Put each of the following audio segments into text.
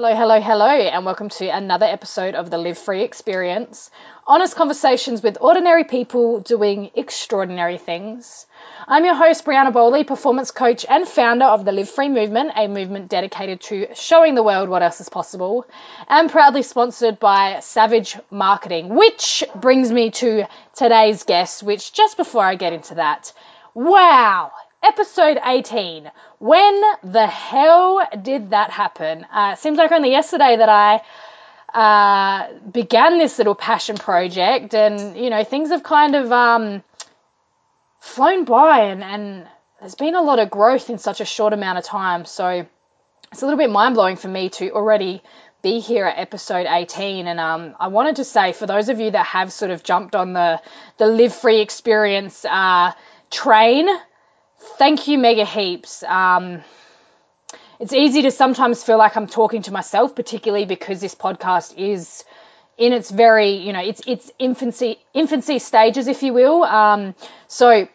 Hello, hello, hello, and welcome to another episode of the Live Free Experience. Honest conversations with ordinary people doing extraordinary things. I'm your host, Briana Bowley, performance coach and founder of the Live Free Movement, a movement dedicated to showing the world what else is possible, and proudly sponsored by Savage Marketing, which brings me to today's guest, which just before I get into that, wow, episode 18. When the hell did that happen? Uh, seems like only yesterday that I uh, began this little passion project, and you know things have kind of um, flown by, and, and there's been a lot of growth in such a short amount of time. So it's a little bit mind blowing for me to already be here at episode 18 and um, i wanted to say for those of you that have sort of jumped on the the live free experience uh, train thank you mega heaps. Um, it's easy to sometimes feel like I'm talking to myself, particularly because this podcast is in its very, you know, it's it's infancy infancy stages, if you will. Um, so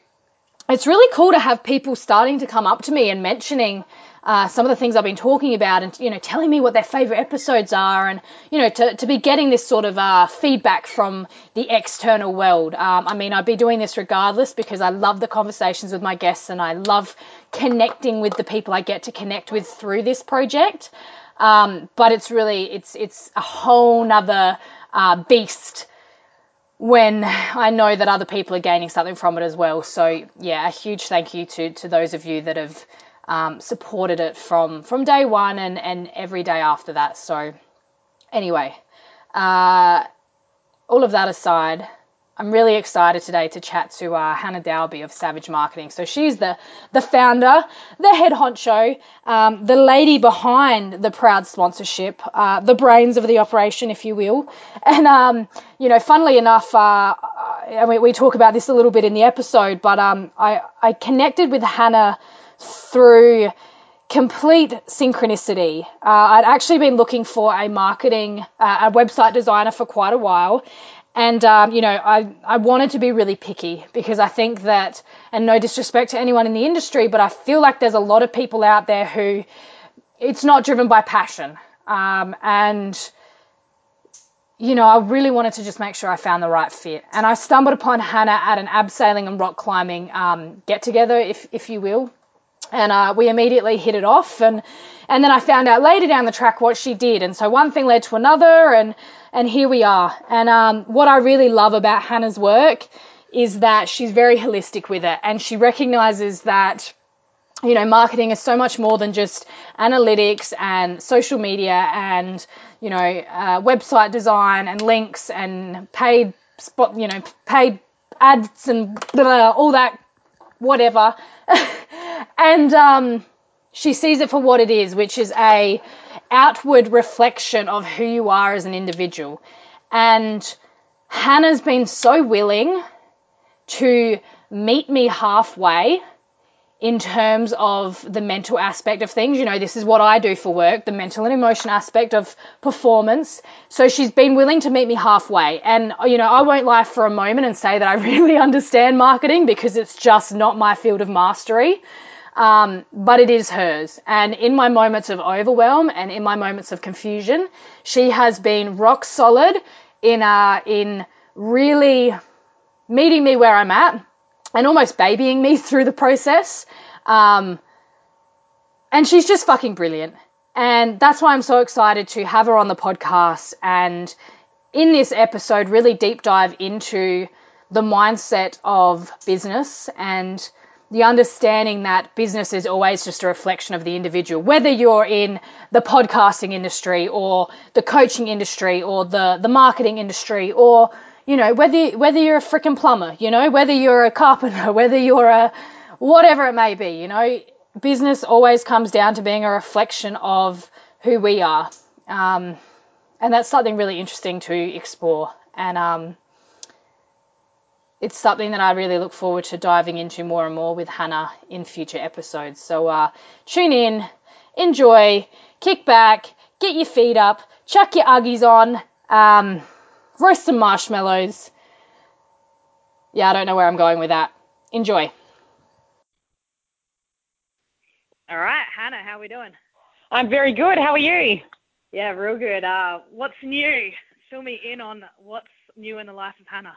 it's really cool to have people starting to come up to me and mentioning uh, some of the things I've been talking about and, you know, telling me what their favorite episodes are and, you know, to, to be getting this sort of uh, feedback from the external world. Um, I mean, I'd be doing this regardless because I love the conversations with my guests and I love connecting with the people I get to connect with through this project. Um, but it's really, it's, it's a whole nother uh, beast when I know that other people are gaining something from it as well. So yeah, a huge thank you to to those of you that have um, supported it from from day one and and every day after that. So anyway, uh, all of that aside, I'm really excited today to chat to uh, Hannah Dalby of Savage Marketing. So she's the the founder, the head honcho, um, the lady behind the proud sponsorship, uh, the brains of the operation, if you will. And um, you know, funnily enough, uh, I mean, we talk about this a little bit in the episode, but um, I I connected with Hannah through complete synchronicity. Uh, I'd actually been looking for a marketing, uh, a website designer for quite a while. And, um, you know, I, I wanted to be really picky because I think that, and no disrespect to anyone in the industry, but I feel like there's a lot of people out there who it's not driven by passion. Um, and, you know, I really wanted to just make sure I found the right fit. And I stumbled upon Hannah at an abseiling and rock climbing um, get together, if, if you will, and uh, we immediately hit it off and and then I found out later down the track what she did. And so one thing led to another and and here we are. And um, what I really love about Hannah's work is that she's very holistic with it. And she recognizes that you know marketing is so much more than just analytics and social media and you know uh, website design and links and paid spot you know paid ads and blah, all that whatever and um, she sees it for what it is, which is a outward reflection of who you are as an individual. And Hannah's been so willing to meet me halfway in terms of the mental aspect of things. You know, this is what I do for work, the mental and emotion aspect of performance. So she's been willing to meet me halfway. And, you know, I won't lie for a moment and say that I really understand marketing because it's just not my field of mastery. Um, but it is hers. And in my moments of overwhelm and in my moments of confusion, she has been rock solid in uh, in really meeting me where I'm at and almost babying me through the process. Um, and she's just fucking brilliant. And that's why I'm so excited to have her on the podcast and in this episode really deep dive into the mindset of business and the understanding that business is always just a reflection of the individual, whether you're in the podcasting industry or the coaching industry or the, the marketing industry or, you know, whether, whether you're a freaking plumber, you know, whether you're a carpenter, whether you're a whatever it may be, you know, business always comes down to being a reflection of who we are. Um, and that's something really interesting to explore. And, um, it's something that I really look forward to diving into more and more with Hannah in future episodes. So uh, tune in, enjoy, kick back, get your feet up, chuck your Uggies on, um, roast some marshmallows. Yeah, I don't know where I'm going with that. Enjoy. All right, Hannah, how are we doing? I'm very good. How are you? Yeah, real good. Uh, what's new? Fill me in on what's new in the life of Hannah.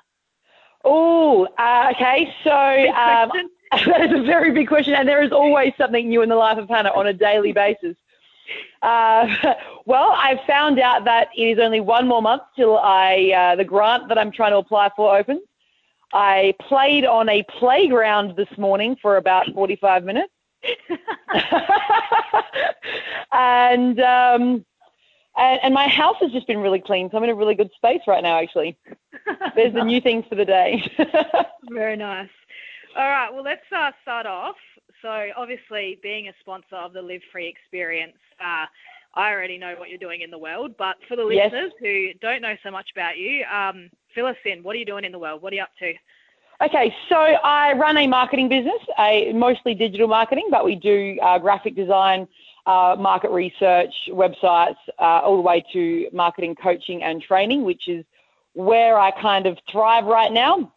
Oh, uh, okay. So um, that is a very big question, and there is always something new in the life of Hannah on a daily basis. Uh, well, I've found out that it is only one more month till I uh, the grant that I'm trying to apply for opens. I played on a playground this morning for about 45 minutes. and, um, and and my house has just been really clean, so I'm in a really good space right now. Actually, there's the new things for the day. Very nice. All right, well let's uh, start off. So obviously, being a sponsor of the Live Free experience, uh, I already know what you're doing in the world, but for the listeners yes. who don't know so much about you, um, fill us in. What are you doing in the world? What are you up to? Okay, so I run a marketing business, a mostly digital marketing, but we do uh, graphic design, uh, market research, websites, uh, all the way to marketing coaching and training, which is where I kind of thrive right now.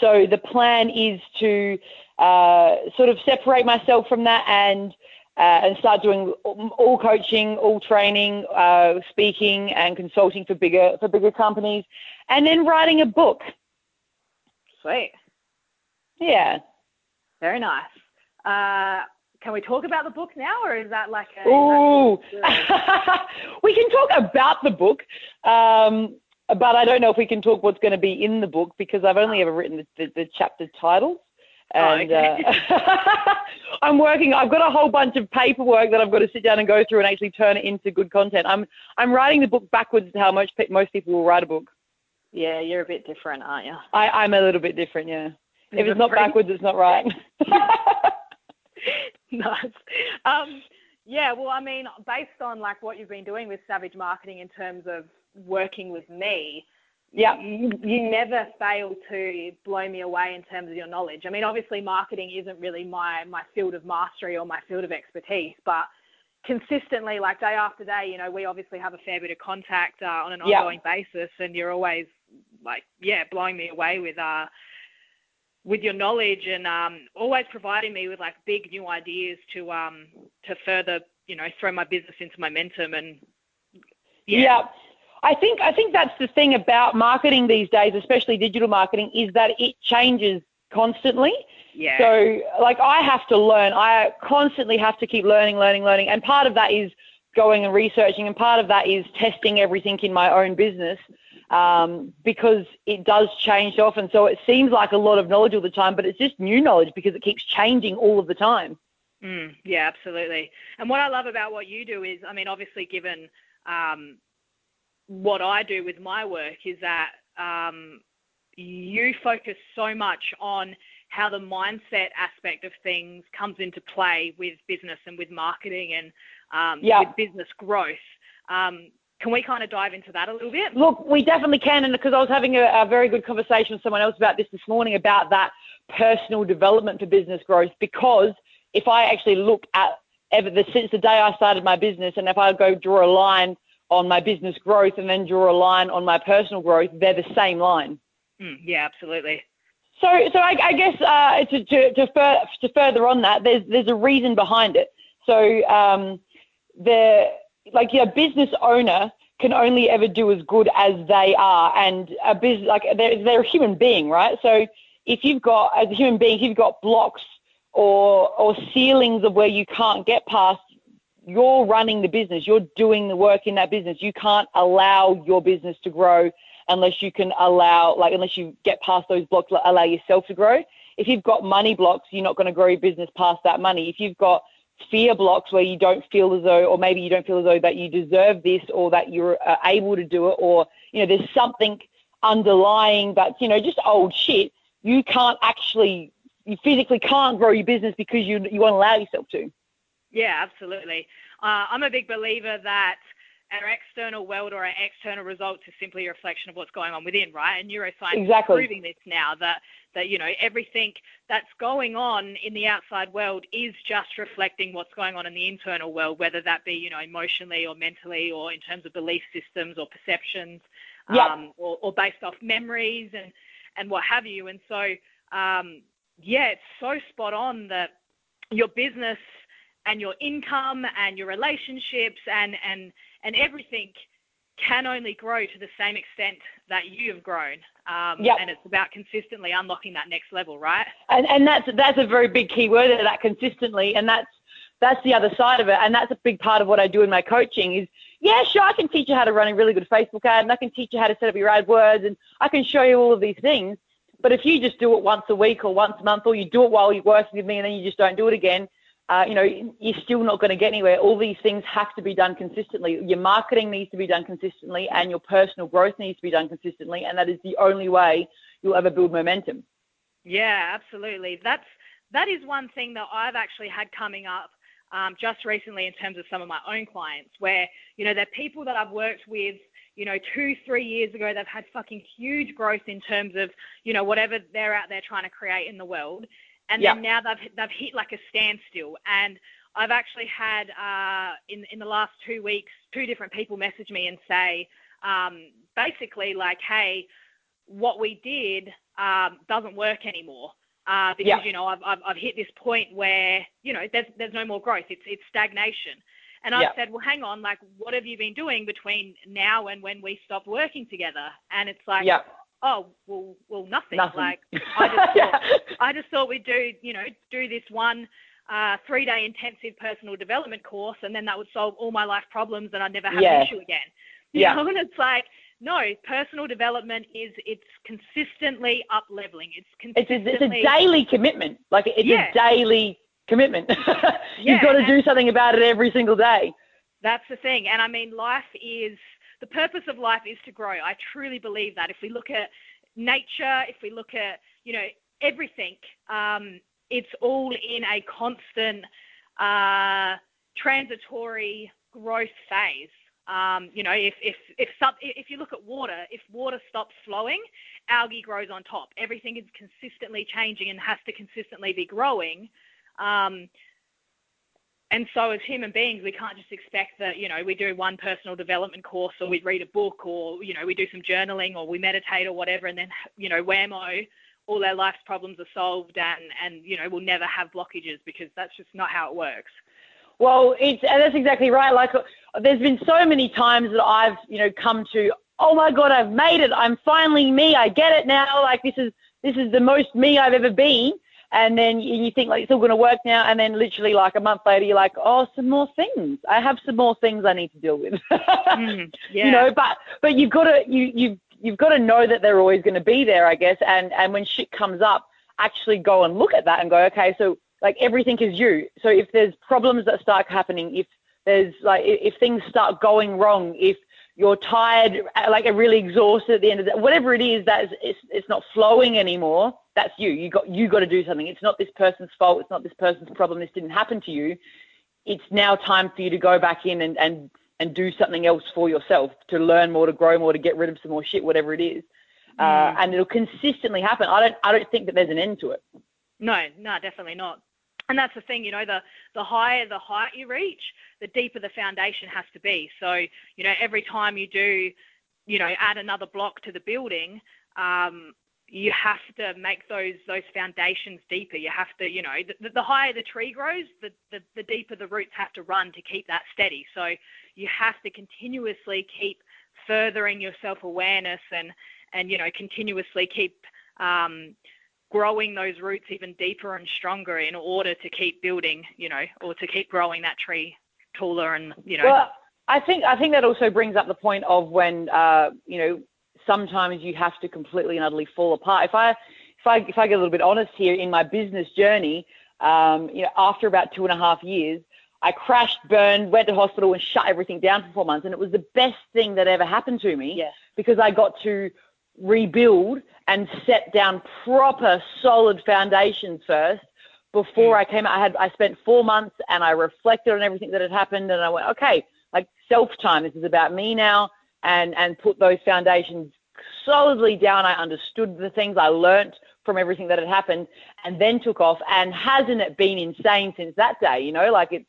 So the plan is to uh, sort of separate myself from that and uh, and start doing all coaching, all training, uh, speaking, and consulting for bigger for bigger companies, and then writing a book. Sweet. Yeah. Very nice. Can we talk about the book now, or is that like a? Ooh. we can talk about the book, um, but I don't know if we can talk what's going to be in the book because I've only ever written the, the, the chapter titles. Oh, and oh, okay. uh, I'm working. I've got a whole bunch of paperwork that I've got to sit down and go through and actually turn it into good content. I'm I'm writing the book backwards to how most most people will write a book. Yeah, you're a bit different, aren't you? I, I'm a little bit different, yeah. If it's not backwards, it's not right. nice. Um, yeah, well, I mean, based on like what you've been doing with Savage Marketing in terms of working with me, yeah, you, you never fail to blow me away in terms of your knowledge. I mean, obviously, marketing isn't really my my field of mastery or my field of expertise, but consistently, like day after day, you know, we obviously have a fair bit of contact uh, on an ongoing basis, and you're always like, yeah, blowing me away with uh with your knowledge and um, always providing me with like big new ideas to um to further you know throw my business into momentum and yeah. yeah. I think I think that's the thing about marketing these days, especially digital marketing, is that it changes constantly. Yeah. So like I have to learn. I constantly have to keep learning, learning, learning. And part of that is going and researching, and part of that is testing everything in my own business um, because it does change often. So it seems like a lot of knowledge all the time, but it's just new knowledge because it keeps changing all of the time. Mm, yeah, absolutely. And what I love about what you do is, I mean, obviously, given um, what I do with my work, is that um, you focus so much on how the mindset aspect of things comes into play with business and with marketing and um, yeah. with business growth. Um, can we kind of dive into that a little bit? Look, we definitely can, and because I was having a, a, very good conversation with someone else about this this morning about that personal development for business growth. Because if I actually look at ever the, since the day I started my business, and if I go draw a line on my business growth and then draw a line on my personal growth, they're the same line. Mm, yeah, absolutely. So, so I, I guess uh, to, to, to, fur, to, further on that, there's there's a reason behind it. So um, the like your business owner can only ever do as good as they are, and a business like they're, they're a human being, right? So if you've got as a human being, if you've got blocks or or ceilings of where you can't get past, you're running the business, you're doing the work in that business. You can't allow your business to grow unless you can allow, like, unless you get past those blocks, allow yourself to grow. If you've got money blocks, you're not going to grow your business past that money. If you've got fear blocks where you don't feel as though, or maybe you don't feel as though that you deserve this or that you're uh, able to do it, or, you know, there's something underlying that's, you know, just old shit, you can't actually, you physically can't grow your business because you, you won't allow yourself to. Yeah, absolutely. Uh, I'm a big believer that our external world or our external results is simply a reflection of what's going on within, right? And neuroscience exactly. is proving this now that that you know everything that's going on in the outside world is just reflecting what's going on in the internal world, whether that be you know emotionally or mentally or in terms of belief systems or perceptions, yep. um, or, or, based off memories and and what have you. And so um, yeah, it's so spot on that your business and your income and your relationships and and and everything can only grow to the same extent that you have grown. Um, yep. And it's about consistently unlocking that next level, right? And, and that's that's a very big key word that consistently, and that's that's the other side of it, and that's a big part of what I do in my coaching is. Yeah, sure, I can teach you how to run a really good Facebook ad, and I can teach you how to set up your AdWords, and I can show you all of these things. But if you just do it once a week or once a month, or you do it while you're working with me, and then you just don't do it again, uh, you know, you're still not going to get anywhere. All these things have to be done consistently. Your marketing needs to be done consistently, and your personal growth needs to be done consistently, and that is the only way you'll ever build momentum. Yeah, absolutely. That's that is one thing that I've actually had coming up um, just recently in terms of some of my own clients, where you know they're people that I've worked with you know, two, three years ago, they've had fucking huge growth in terms of, you know, whatever they're out there trying to create in the world and then now they've they've hit like a standstill. And I've actually had uh, in in the last two weeks two different people message me and say um, basically like, hey, what we did um, doesn't work anymore. Uh, because you know I've, I've I've hit this point where you know there's there's no more growth. It's it's stagnation. And I said, well, hang on, like, what have you been doing between now and when we stopped working together? And it's like, oh well well nothing, nothing. like I just thought I just thought we'd do you know do this one uh, three day intensive personal development course and then that would solve all my life problems and I'd never have yeah. an issue again you yeah. know and it's like no personal development is it's consistently up leveling it's consistently it's a, it's a daily commitment like it's yeah. a daily commitment you've got to do something about it every single day that's the thing and I mean life is the purpose of life is to grow. I truly believe that. If we look at nature, if we look at, you know, everything, um, it's all in a constant uh, transitory growth phase. Um, you know, if if if some, if you look at water, if water stops flowing, algae grows on top. Everything is consistently changing and has to consistently be growing. Um, and so as human beings, we can't just expect that, you know, we do one personal development course or we read a book or, you know, we do some journaling or we meditate or whatever and then, you know, whammo, all our life's problems are solved and, and, you know, we'll never have blockages because that's just not how it works. Well, it's, and that's exactly right. Like uh, there's been so many times that I've, you know, come to, oh my God, I've made it. I'm finally me. I get it now. Like this is, this is the most me I've ever been and then you think like it's all going to work now, and then literally like a month later, you're like, oh, some more things. I have some more things I need to deal with. mm, yeah. You know, but but you've got to you you've you've got to know that they're always going to be there, I guess. And and when shit comes up, actually go and look at that and go, okay, so like everything is you. So if there's problems that start happening, if there's like if things start going wrong, if you're tired, like a really exhausted at the end of the whatever it is that is, it's, it's not flowing anymore that's you. You got you got to do something. It's not this person's fault. It's not this person's problem. This didn't happen to you. It's now time for you to go back in and and and do something else for yourself to learn more, to grow more, to get rid of some more shit, whatever it is. Uh, mm. Uh, and it'll consistently happen. I don't I don't think that there's an end to it. No, no, definitely not. And that's the thing, you know, the the higher the height you reach, the deeper the foundation has to be. So, you know, every time you do, you know, add another block to the building, um, you have to make those those foundations deeper. You have to, you know, the, the higher the tree grows, the, the, the deeper the roots have to run to keep that steady. So you have to continuously keep furthering your self-awareness and and you know continuously keep um, growing those roots even deeper and stronger in order to keep building, you know, or to keep growing that tree taller and you know. Well, I think I think that also brings up the point of when uh, you know sometimes you have to completely and utterly fall apart. If I if I if I get a little bit honest here in my business journey, um, you know, after about two and a half years, I crashed, burned, went to hospital, and shut everything down for four months, and it was the best thing that ever happened to me yeah. because I got to rebuild and set down proper solid foundations first before mm. I came out. I had I spent four months and I reflected on everything that had happened, and I went, okay, like self time. This is about me now and and put those foundations solidly down. I understood the things I learnt from everything that had happened, and then took off. And hasn't it been insane since that day? You know, like it's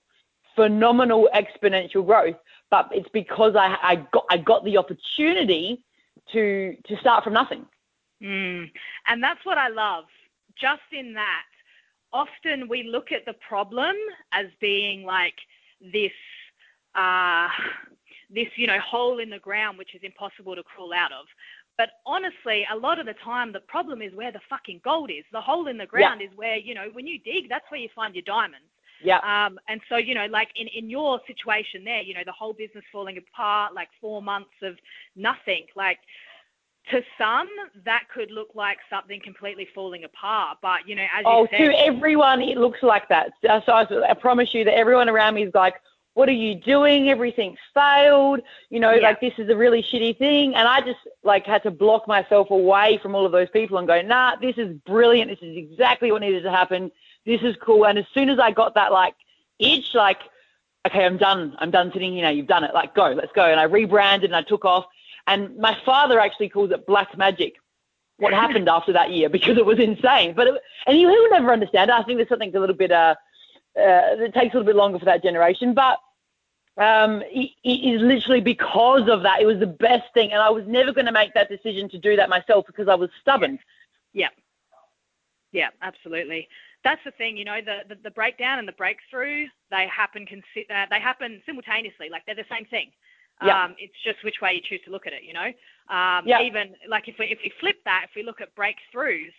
phenomenal exponential growth. But it's because I, I got I got the opportunity to to start from nothing. Mm. And that's what I love. Just in that, often we look at the problem as being like this. Uh, this, you know, hole in the ground which is impossible to crawl out of. But honestly, a lot of the time, the problem is where the fucking gold is. The hole in the ground yeah. is where, you know, when you dig, that's where you find your diamonds. Yeah. Um, and so, you know, like in, in your situation there, you know, the whole business falling apart, like four months of nothing. Like to some, that could look like something completely falling apart. But, you know, as oh, you said. Oh, to everyone, it looks like that. So I, I promise you that everyone around me is like, what are you doing? Everything's failed. You know, yeah. like this is a really shitty thing. And I just like had to block myself away from all of those people and go, nah, this is brilliant. This is exactly what needed to happen. This is cool. And as soon as I got that like itch, like, okay, I'm done. I'm done sitting here now. You've done it. Like, go, let's go. And I rebranded and I took off. And my father actually calls it black magic. What happened after that year because it was insane. But it, and he, will never understand. I think there's something a little bit uh, uh, it takes a little bit longer for that generation, but um, it, it is literally because of that. It was the best thing, and I was never going to make that decision to do that myself because I was stubborn. Yeah, yeah, absolutely. That's the thing, you know, the, the, the breakdown and the breakthrough they happen consi- uh, they happen simultaneously, like they're the same thing. Yeah. Um, it's just which way you choose to look at it, you know. Um, yeah. Even like if we if we flip that, if we look at breakthroughs,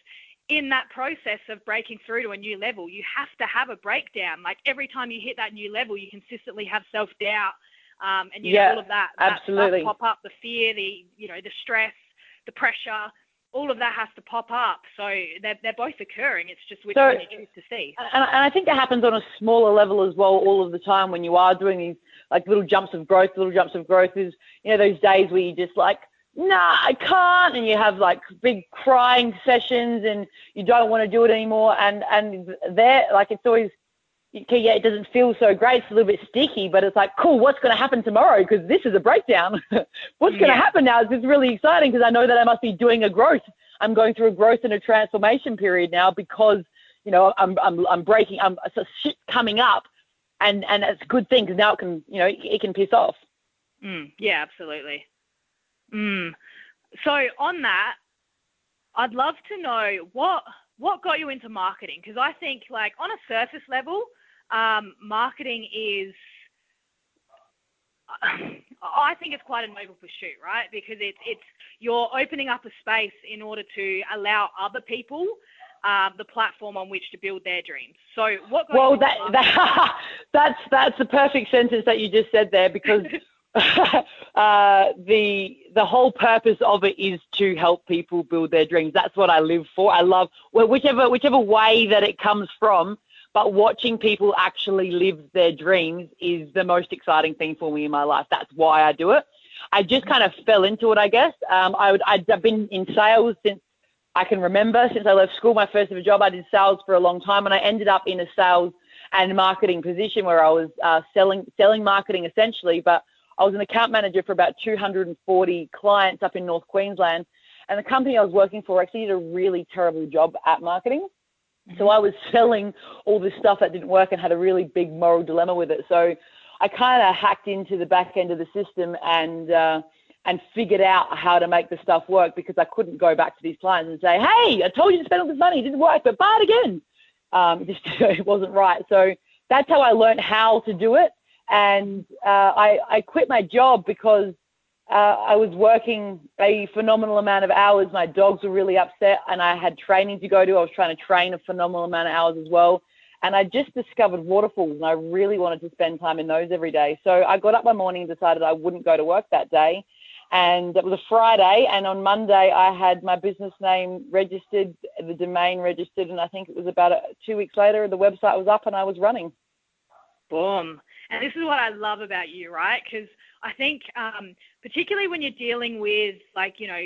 in that process of breaking through to a new level, you have to have a breakdown. Like every time you hit that new level, you consistently have self doubt, um, and you yeah, know all of that, absolutely. that pop up, the fear, the you know the stress, the pressure. All of that has to pop up. So they're, they're both occurring. It's just which so, one you choose to see. And, and I think it happens on a smaller level as well all of the time when you are doing these like little jumps of growth, little jumps of growth is, you know, those days where you just like, nah, I can't, and you have like big crying sessions, and you don't want to do it anymore, and and there, like it's always, yeah, it doesn't feel so great, it's a little bit sticky, but it's like, cool, what's going to happen tomorrow? Because this is a breakdown. what's going to happen now? Is it's really exciting because I know that I must be doing a growth. I'm going through a growth and a transformation period now because you know I'm I'm I'm breaking, I'm so shit coming up, and and it's a good thing because now it can you know it, it can piss off. Mm, yeah, absolutely. Mm. So on that, I'd love to know what what got you into marketing because I think like on a surface level, um, marketing is I think it's quite a noble pursuit, right? Because it's it's you're opening up a space in order to allow other people um, the platform on which to build their dreams. So what? well, that, that that's that's the perfect sentence that you just said there because uh, the the whole purpose of it is to help people build their dreams. That's what I live for. I love well, whichever whichever way that it comes from. But watching people actually live their dreams is the most exciting thing for me in my life. That's why I do it. I just kind of fell into it, I guess. Um, I would, I've been in sales since I can remember. Since I left school, my first ever job, I did sales for a long time, and I ended up in a sales and marketing position where I was uh, selling selling marketing essentially, but I was an account manager for about 240 clients up in North Queensland. And the company I was working for actually did a really terrible job at marketing. So I was selling all this stuff that didn't work and had a really big moral dilemma with it. So I kind of hacked into the back end of the system and uh, and figured out how to make the stuff work because I couldn't go back to these clients and say, "Hey, I told you to spend all this money, it didn't work, but buy it again." Um, it just it wasn't right. So that's how I learned how to do it and uh, I, I quit my job because uh, I was working a phenomenal amount of hours. My dogs were really upset, and I had training to go to. I was trying to train a phenomenal amount of hours as well. And I just discovered waterfalls, and I really wanted to spend time in those every day. So I got up one morning and decided I wouldn't go to work that day. And it was a Friday, and on Monday I had my business name registered, the domain registered, and I think it was about two weeks later the website was up and I was running. Boom. And this is what I love about you, right? Because I think, um, particularly when you're dealing with, like, you know,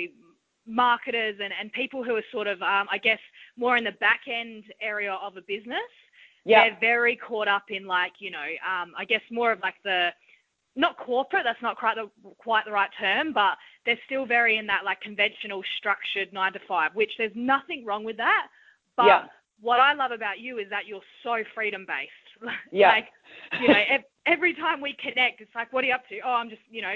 marketers and, and people who are sort of, um, I guess, more in the back end area of a business, yeah. they're very caught up in, like, you know, um, I guess more of like the, not corporate, that's not quite the, quite the right term, but they're still very in that like conventional structured nine to five, which there's nothing wrong with that. But yeah. what I love about you is that you're so freedom based. Yeah. like, you know, every time we connect, it's like, what are you up to? Oh, I'm just, you know,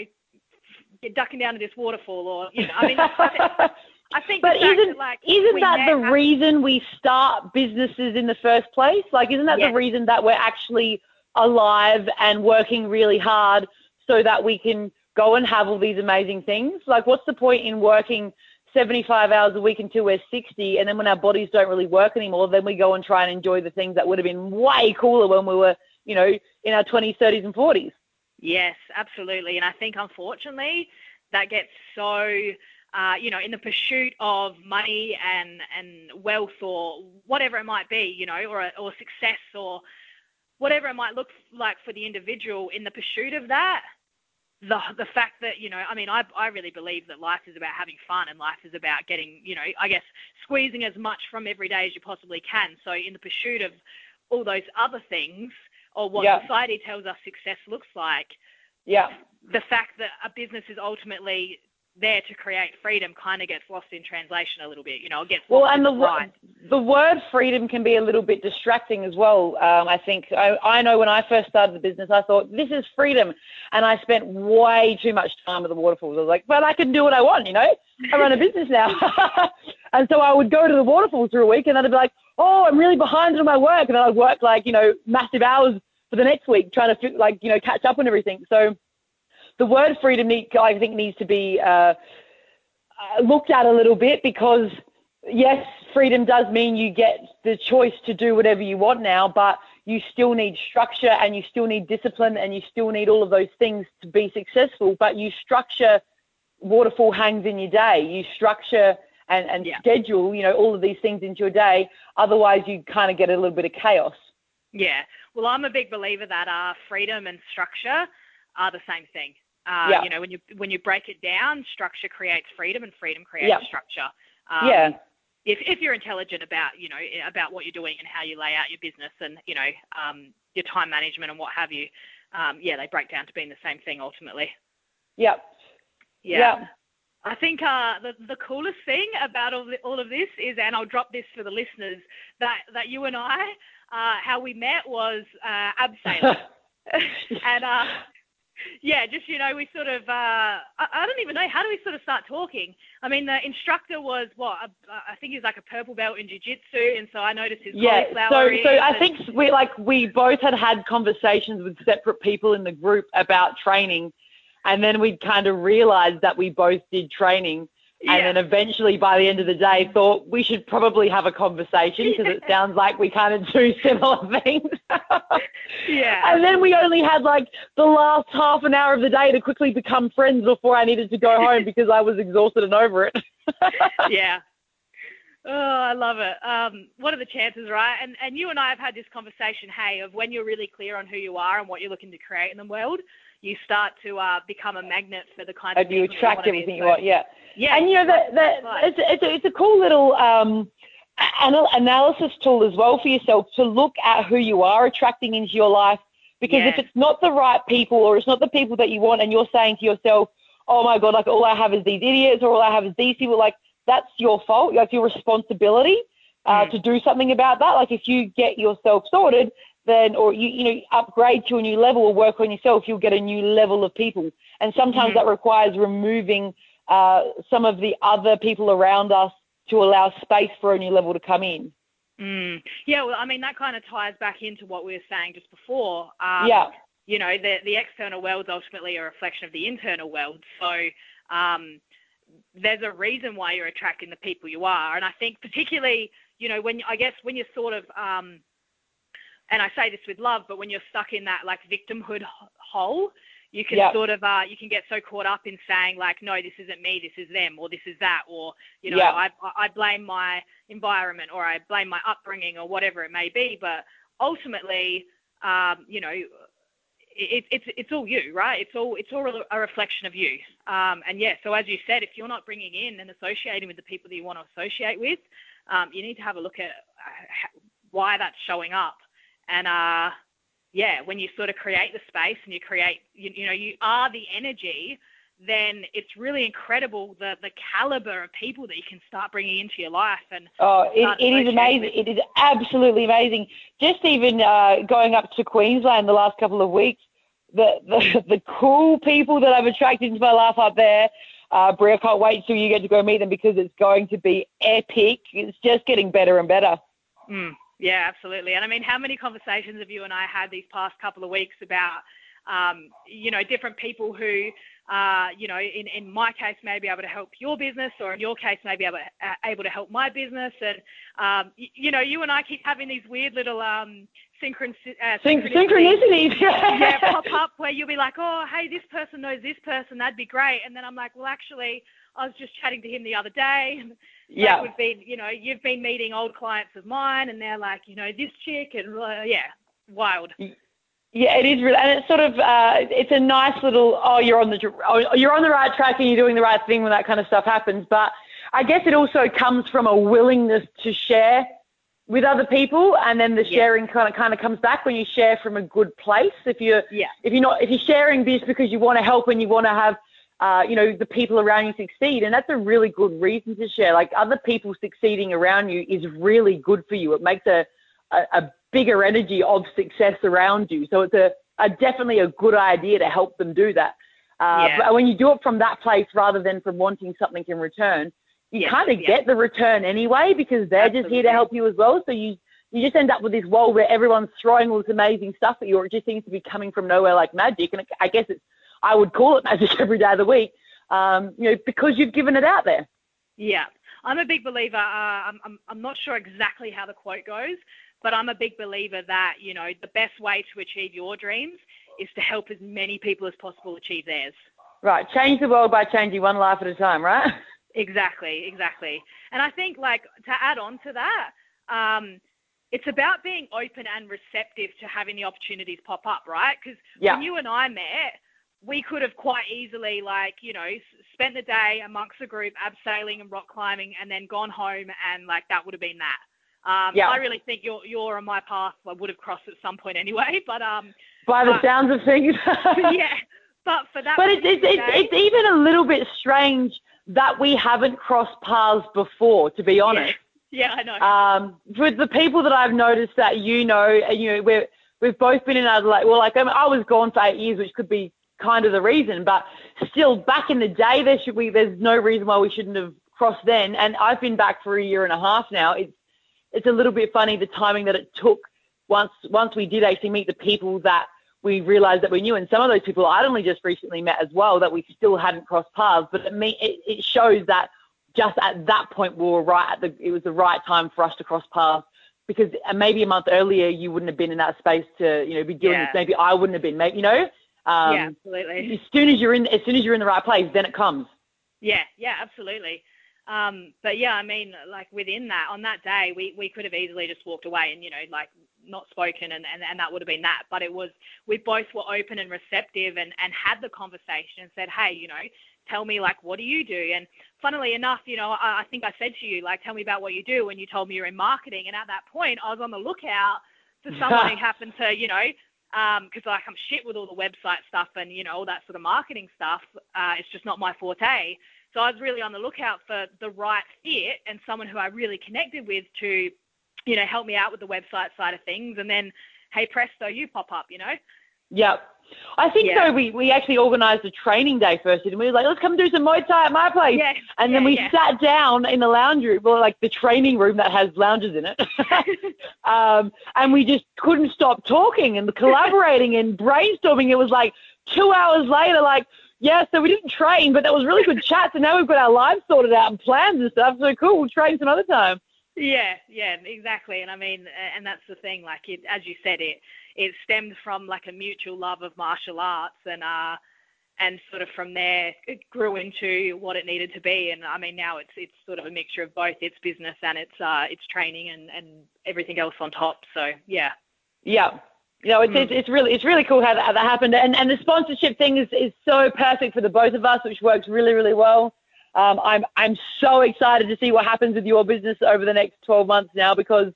ducking down to this waterfall, or you know, I mean, I think. but isn't that, like, isn't that the uh, reason we start businesses in the first place? Like, isn't that yes. the reason that we're actually alive and working really hard so that we can go and have all these amazing things. Like, what's the point in working 75 hours a week until we're 60, and then when our bodies don't really work anymore, then we go and try and enjoy the things that would have been way cooler when we were, you know, in our 20s, 30s, and 40s. Yes, absolutely. And I think, unfortunately, that gets so uh, you know, in the pursuit of money and, and wealth or whatever it might be, you know, or, or success or whatever it might look like for the individual in the pursuit of that, the the fact that you know, I mean, I I really believe that life is about having fun and life is about getting, you know, I guess squeezing as much from every day as you possibly can. So in the pursuit of all those other things or what yeah. society tells us success looks like, yeah, the fact that a business is ultimately there to create freedom kind of gets lost in translation a little bit. You know, it gets well, and the right. the word freedom can be a little bit distracting as well. Um, I think I, I know when I first started the business, I thought this is freedom, and I spent way too much time at the waterfalls. I was like, but I can do what I want. You know, I run a business now, and so I would go to the waterfalls for a week, and then I'd be like, oh, I'm really behind on my work, and then I'd work like you know massive hours for the next week trying to like you know catch up on everything. So the word freedom, I think, needs to be uh, uh, looked at a little bit because, yes, freedom does mean you get the choice to do whatever you want now, but you still need structure and you still need discipline and you still need all of those things to be successful. But you structure waterfall hangs in your day. You structure and, and yeah. schedule, you know, all of these things into your day. Otherwise, you kind of get a little bit of chaos. Yeah. Well, I'm a big believer that uh, freedom and structure are the same thing. Uh, yeah. You know, when you when you break it down, structure creates freedom, and freedom creates yeah. structure. Um, yeah. If if you're intelligent about you know about what you're doing and how you lay out your business and you know um, your time management and what have you, um, yeah, they break down to being the same thing ultimately. Yep. Yeah. I think uh, the the coolest thing about all, the, all of this is, and I'll drop this for the listeners, that that you and I, uh, how we met was uh, abseiling. and uh, yeah, just you know, we sort of uh, I, I, don't even know how do we sort of start talking. I mean, the instructor was what I think he's like a purple belt in jiu-jitsu, and so I noticed his yeah. So so I think we like we both had had conversations with separate people in the group about training, and then we kind of realized that we both did training. Yeah. And then eventually, by the end of the day, thought we should probably have a conversation because yeah. it sounds like we kind of do similar things. yeah. And then we only had like the last half an hour of the day to quickly become friends before I needed to go home because I was exhausted and over it. yeah. Oh, I love it. Um, what are the chances, right? And and you and I have had this conversation, hey, of when you're really clear on who you are and what you're looking to create in the world, you start to uh, become a magnet for the kind of you attract you everything you want. Yeah. Yeah. And you know that that it's, it's a, it's a cool little um, analysis tool as well for yourself to look at who you are attracting into your life. Because yeah. if it's not the right people or it's not the people that you want, and you're saying to yourself, "Oh my God, like all I have is these idiots, or all I have is these people," like that's your fault. Like your responsibility uh, mm. to do something about that. Like if you get yourself sorted, then or you you know upgrade to a new level or work on yourself, you'll get a new level of people. And sometimes mm-hmm. that requires removing uh, some of the other people around us to allow space for a new level to come in. Mm. Yeah, well, I mean that kind of ties back into what we were saying just before. Um, yeah. You know, the the external world's ultimately a reflection of the internal world. So um, there's a reason why you're attracting the people you are, and I think particularly, you know, when I guess when you're sort of um, and I say this with love, but when you're stuck in that like victimhood hole, you can yep. sort of uh, you can get so caught up in saying like, no, this isn't me, this is them, or this is that, or you know, yep. I I blame my environment or I blame my upbringing or whatever it may be, but ultimately, um, you know, it, it's it's all you, right? It's all it's all a reflection of you. Um, and yeah, so as you said, if you're not bringing in and associating with the people that you want to associate with, um, you need to have a look at uh, why that's showing up and uh, yeah, when you sort of create the space and you create, you, you know, you are the energy, then it's really incredible the the caliber of people that you can start bringing into your life. And oh, it, it is amazing. With. It is absolutely amazing. Just even uh, going up to Queensland the last couple of weeks, the the, the cool people that I've attracted into my life up there. Uh, Brie, I can't wait till you get to go meet them because it's going to be epic. It's just getting better and better. Mm. Yeah, absolutely. And I mean, how many conversations have you and I had these past couple of weeks about, um, you know, different people who uh, you know, in, in my case, may be able to help your business, or in your case, may be able, uh, able to help my business. And, um, you, you know, you and I keep having these weird little um, synchron- uh, synchronicities, synchronicities. yeah, pop up where you'll be like, oh, hey, this person knows this person, that'd be great. And then I'm like, well, actually, I was just chatting to him the other day. Yeah. Like we've been, you know, you've been meeting old clients of mine, and they're like, you know, this chick, and uh, yeah, wild. Yeah, it is really, and it's sort of, uh, it's a nice little, oh, you're on the, oh, you're on the right track and you're doing the right thing when that kind of stuff happens. But I guess it also comes from a willingness to share with other people, and then the Yeah. sharing kind of kind of comes back when you share from a good place. If you're Yeah. if you're not if you're sharing this because you want to help and you want to have uh, you know the people around you succeed, and that's a really good reason to share. Like other people succeeding around you is really good for you. It makes a a, a bigger energy of success around you. So it's a, a definitely a good idea to help them do that. Uh, Yeah. But when you do it from that place rather than from wanting something in return, you Yes, kind of yeah. get the return anyway because they're just here to help you as well. So you you just end up with this world where everyone's throwing all this amazing stuff at you, or it just seems to be coming from nowhere like magic. And it, I guess it's I would call it magic every day of the week, um, you know, because you've given it out there. Yeah, I'm a big believer. Uh, I'm, I'm, I'm not sure exactly how the quote goes, but I'm a big believer that, you know, the best way to achieve your dreams is to help as many people as possible achieve theirs. Right, change the world by changing one life at a time, right? Exactly, exactly. And I think, like, to add on to that, um, it's about being open and receptive to having the opportunities pop up, right? Because Yeah. when you and I met, we could have quite easily, like, you know, spent the day amongst the group abseiling and rock climbing and then gone home and, like, that would have been that. Um, Yeah. I really think you're, you're on my path. I would have crossed at some point anyway, but um, By the But- sounds of things. yeah. But for that But it's, it's, day- it's even a little bit strange that we haven't crossed paths before, to be honest. yeah, I know. Um, with the people that I've noticed that you know, and, you know, we're, we've both been in Adelaide. Well, like I, mean, I was gone for eight years, which could be kind of the reason, but still, back in the day, there should be. There's no reason why we shouldn't have crossed then. And I've been back for a year and a half now. It's it's a little bit funny the timing that it took once once we did actually meet the people that we realized that we knew, and some of those people I'd only just recently met as well that we still hadn't crossed paths. But it, me, it, it shows that just at that point we were right at the it was the right time for us to cross paths because uh, maybe a month earlier you wouldn't have been in that space to you know be doing Yeah. this. Maybe I wouldn't have been. Maybe you know. Um, yeah, absolutely. As soon as you're in, as soon as you're in the right place, then it comes. Yeah, yeah, absolutely. Um, but yeah, I mean, like within that, on that day, we, we could have easily just walked away and, you know, like not spoken and, and, and that would have been that. But it was, we both were open and receptive and, and had the conversation and said, hey, you know, tell me like, what do you do? And funnily enough, you know, I, I think I said to you, like, tell me about what you do. And you told me you're in marketing. And at that point, I was on the lookout for someone who happened to, you know, because like I'm shit with all the website stuff and you know all that sort of marketing stuff. Uh, it's just not my forte. So I was really on the lookout for the right fit and someone who I really connected with to, you know, help me out with the website side of things. And then, hey presto, you pop up, you know. Yep. I think Yeah. so. We, we actually organised a training day first, and we were like, let's come do some Muay Thai at my place. Yeah. And yeah, then we yeah. sat down in the lounge room, well, like the training room that has lounges in it. um, and we just couldn't stop talking and collaborating and brainstorming. It was like two hours later, like, yeah, so we didn't train, but that was really good chat. So now we've got our lives sorted out and plans and stuff. So cool, we'll train some other time. Yeah, yeah, exactly. And I mean, and that's the thing. Like it, as you said, it it stemmed from like a mutual love of martial arts, and uh, and sort of from there it grew into what it needed to be. And I mean, now it's it's sort of a mixture of both. It's business and it's uh, it's training and and everything else on top. So yeah, Yeah. You know, it's, Mm. it's, it's really it's really cool how that, how that happened, and and the sponsorship thing is, is so perfect for the both of us, which works really really well. Um, I'm I'm so excited to see what happens with your business over the next 12 months now because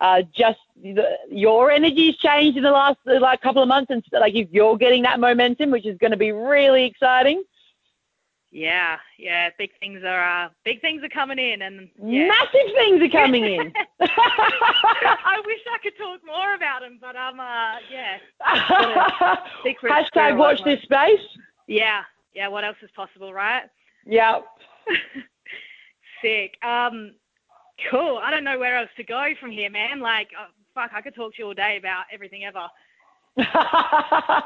uh, just the, your energy's changed in the last like couple of months, and like if you're getting that momentum, which is going to be really exciting. yeah, yeah. Big things are uh, big things are coming in, and yeah. Massive things are coming in. I wish I could talk more about them, but I'm uh yeah. Hashtag watch this space. Yeah, yeah. What else is possible, right? Yeah. Sick. Um, cool. I don't know where else to go from here, man. Like, oh, fuck, I could talk to you all day about everything ever.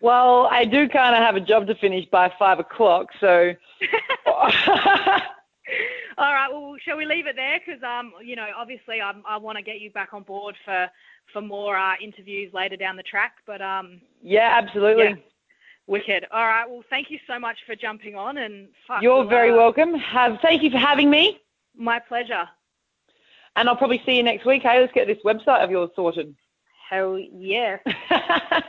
well, I do kind of have a job to finish by five o'clock, so. All right. Well, shall we leave it there? Because um, you know, obviously, I, I want to get you back on board for for more uh, interviews later down the track. But um. Yeah, absolutely. Yeah. Wicked. All right. Well, thank you so much for jumping on and. Fuck, You're very uh, welcome. Have thank you for having me. My pleasure. And I'll probably see you next week. Hey, let's get this website of yours sorted. Hell yeah.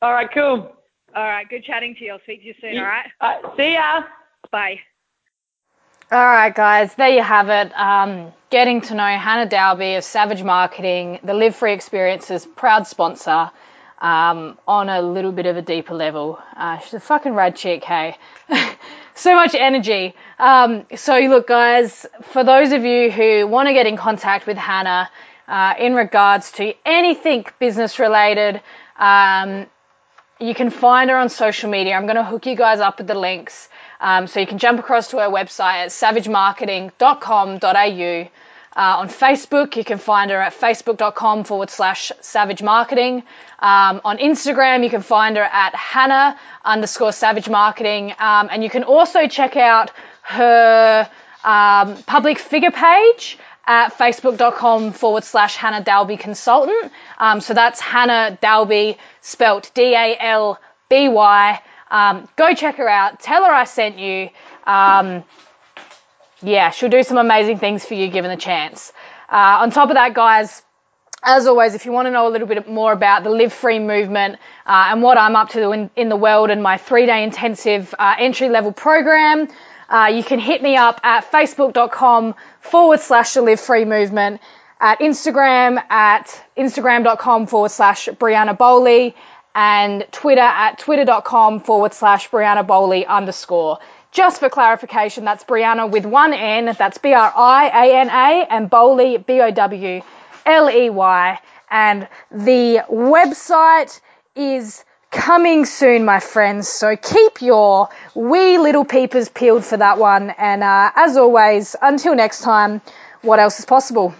all right. Cool. All right. Good chatting to you. I'll speak to you soon. All right. All right see ya. Bye. All right, guys, there you have it. Um, getting to know Hannah Dalby of Savage Marketing, the Live Free Experiences proud sponsor, um, on a little bit of a deeper level. Uh, she's a fucking rad chick, hey. so much energy. Um, so, look, guys, for those of you who want to get in contact with Hannah uh, in regards to anything business related, um, you can find her on social media. I'm going to hook you guys up with the links. Um, so you can jump across to her website at savagemarketing.com.au. Uh, on Facebook, you can find her at facebook.com forward slash savage marketing. Um, on Instagram, you can find her at Hannah underscore savage marketing. Um, and you can also check out her um, public figure page at facebook.com forward slash Hannah Dalby consultant. Um, so that's Hannah Dalby spelt D A L B Y. Um, go check her out. Tell her I sent you. Yeah, she'll do some amazing things for you given the chance. Uh, on top of that, guys, as always, if you want to know a little bit more about the Live Free movement uh, and what I'm up to in, in the world and my three day intensive uh, entry level program, uh, you can hit me up at facebook.com forward slash the Live Free movement, at Instagram at instagram.com forward slash Briana Bowley, and Twitter at twitter.com forward slash Briana Bowley underscore. Just for clarification, that's Briana with one N, that's B R I A N A, and Bowley, B O W L E Y. And the website is coming soon, my friends. So keep your wee little peepers peeled for that one. And uh, as always, until next time, what else is possible?